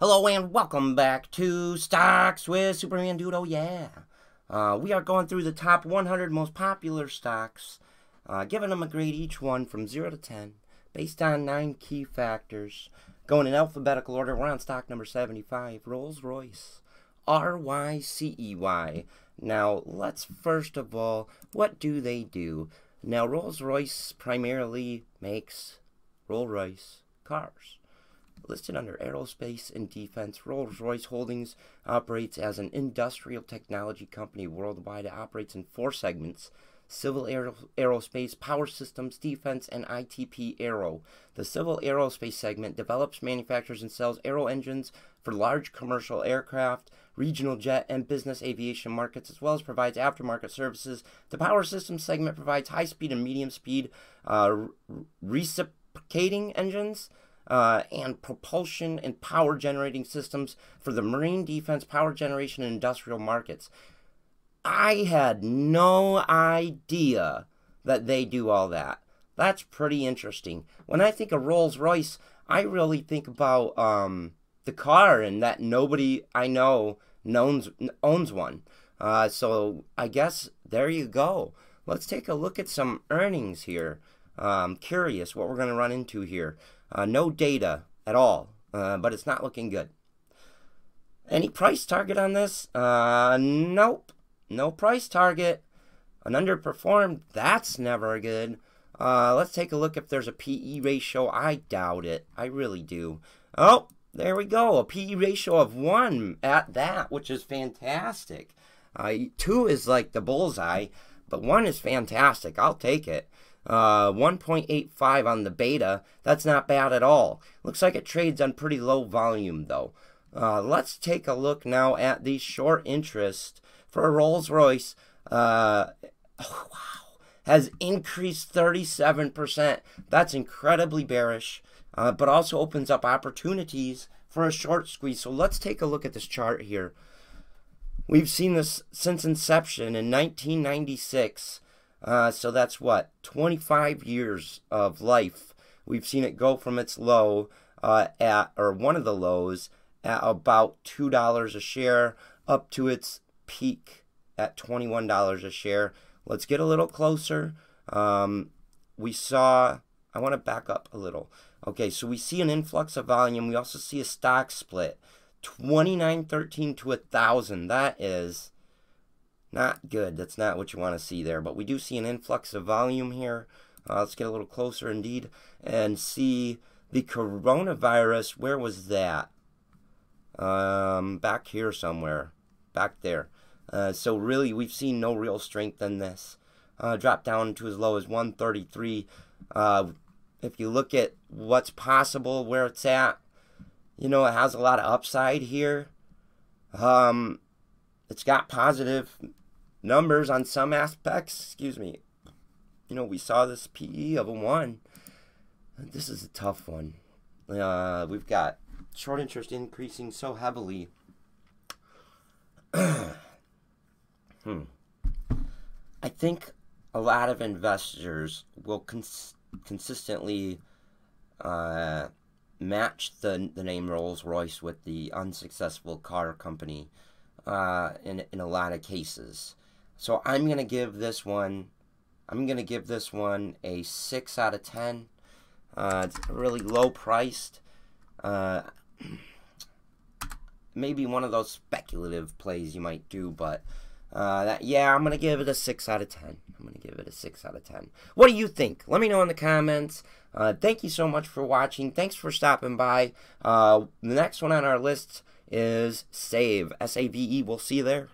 Hello and welcome back to Stocks with Superman Dude. Oh yeah. Uh, we are going through the top 100 most popular stocks, uh, giving them a grade each one from 0 to 10, based on 9 key factors. Going in alphabetical order, we're on stock number 75, Rolls Royce. R-Y-C-E-Y. Now, let's first of all, what do they do? Now, Rolls Royce primarily makes Rolls Royce cars. Listed under Aerospace and Defense, Rolls Royce Holdings operates as an industrial technology company worldwide. It operates in four segments civil aer aerospace, power systems, defense, and ITP Aero. The civil aerospace segment develops, manufactures, and sells aero engines for large commercial aircraft, regional jet, and business aviation markets, as well as provides aftermarket services. The power systems segment provides high speed and medium speed uh, reciprocating engines uh, and propulsion and power generating systems for the marine defense, power generation, and industrial markets. I had no idea that they do all that. That's pretty interesting. When I think of Rolls Royce, I really think about um, the car and that nobody I know owns, owns one. Uh, so I guess there you go. Let's take a look at some earnings here. I'm curious what we're going to run into here. Uh, no data at all, uh, but it's not looking good. Any price target on this? Uh, nope. No price target. An underperformed, that's never good. Uh, let's take a look if there's a PE ratio. I doubt it. I really do. Oh, there we go. A PE ratio of 1 at that, which is fantastic. Uh, 2 is like the bullseye, but 1 is fantastic. I'll take it. Uh, 1.85 on the beta. That's not bad at all. Looks like it trades on pretty low volume though. Uh, let's take a look now at the short interest for Rolls Royce. Uh, oh, wow, has increased 37%. That's incredibly bearish, uh, but also opens up opportunities for a short squeeze. So let's take a look at this chart here. We've seen this since inception in 1996. Uh, so that's what 25 years of life. We've seen it go from its low uh, at or one of the lows at about two dollars a share up to its peak at twenty-one dollars a share. Let's get a little closer. Um, we saw. I want to back up a little. Okay, so we see an influx of volume. We also see a stock split. 2913 to a 1000 that is not good. That's not what you want to see there. But we do see an influx of volume here. Uh, let's get a little closer indeed and see the coronavirus. Where was that? Um, back here somewhere. Back there. Uh, so really, we've seen no real strength in this. Uh, dropped down to as low as 133. Uh, if you look at what's possible, where it's at, you know, it has a lot of upside here. Um, it's got positive numbers on some aspects. Excuse me. You know, we saw this PE of a 1. This is a tough one. Uh, we've got short interest increasing so heavily. hmm. I think a lot of investors will cons- consistently uh, match the, the name Rolls Royce with the unsuccessful car company uh, in, in a lot of cases. So I'm going to give this one, I'm going to give this one a 6 out of 10. Uh, it's really low priced. Uh, maybe one of those speculative plays you might do, but uh, that, yeah, I'm going to give it a 6 out of 10. I'm going to give it a 6 out of 10. What do you think? Let me know in the comments. Uh, thank you so much for watching. Thanks for stopping by. Uh, the next one on our list is Save. S A V E. We'll see you there.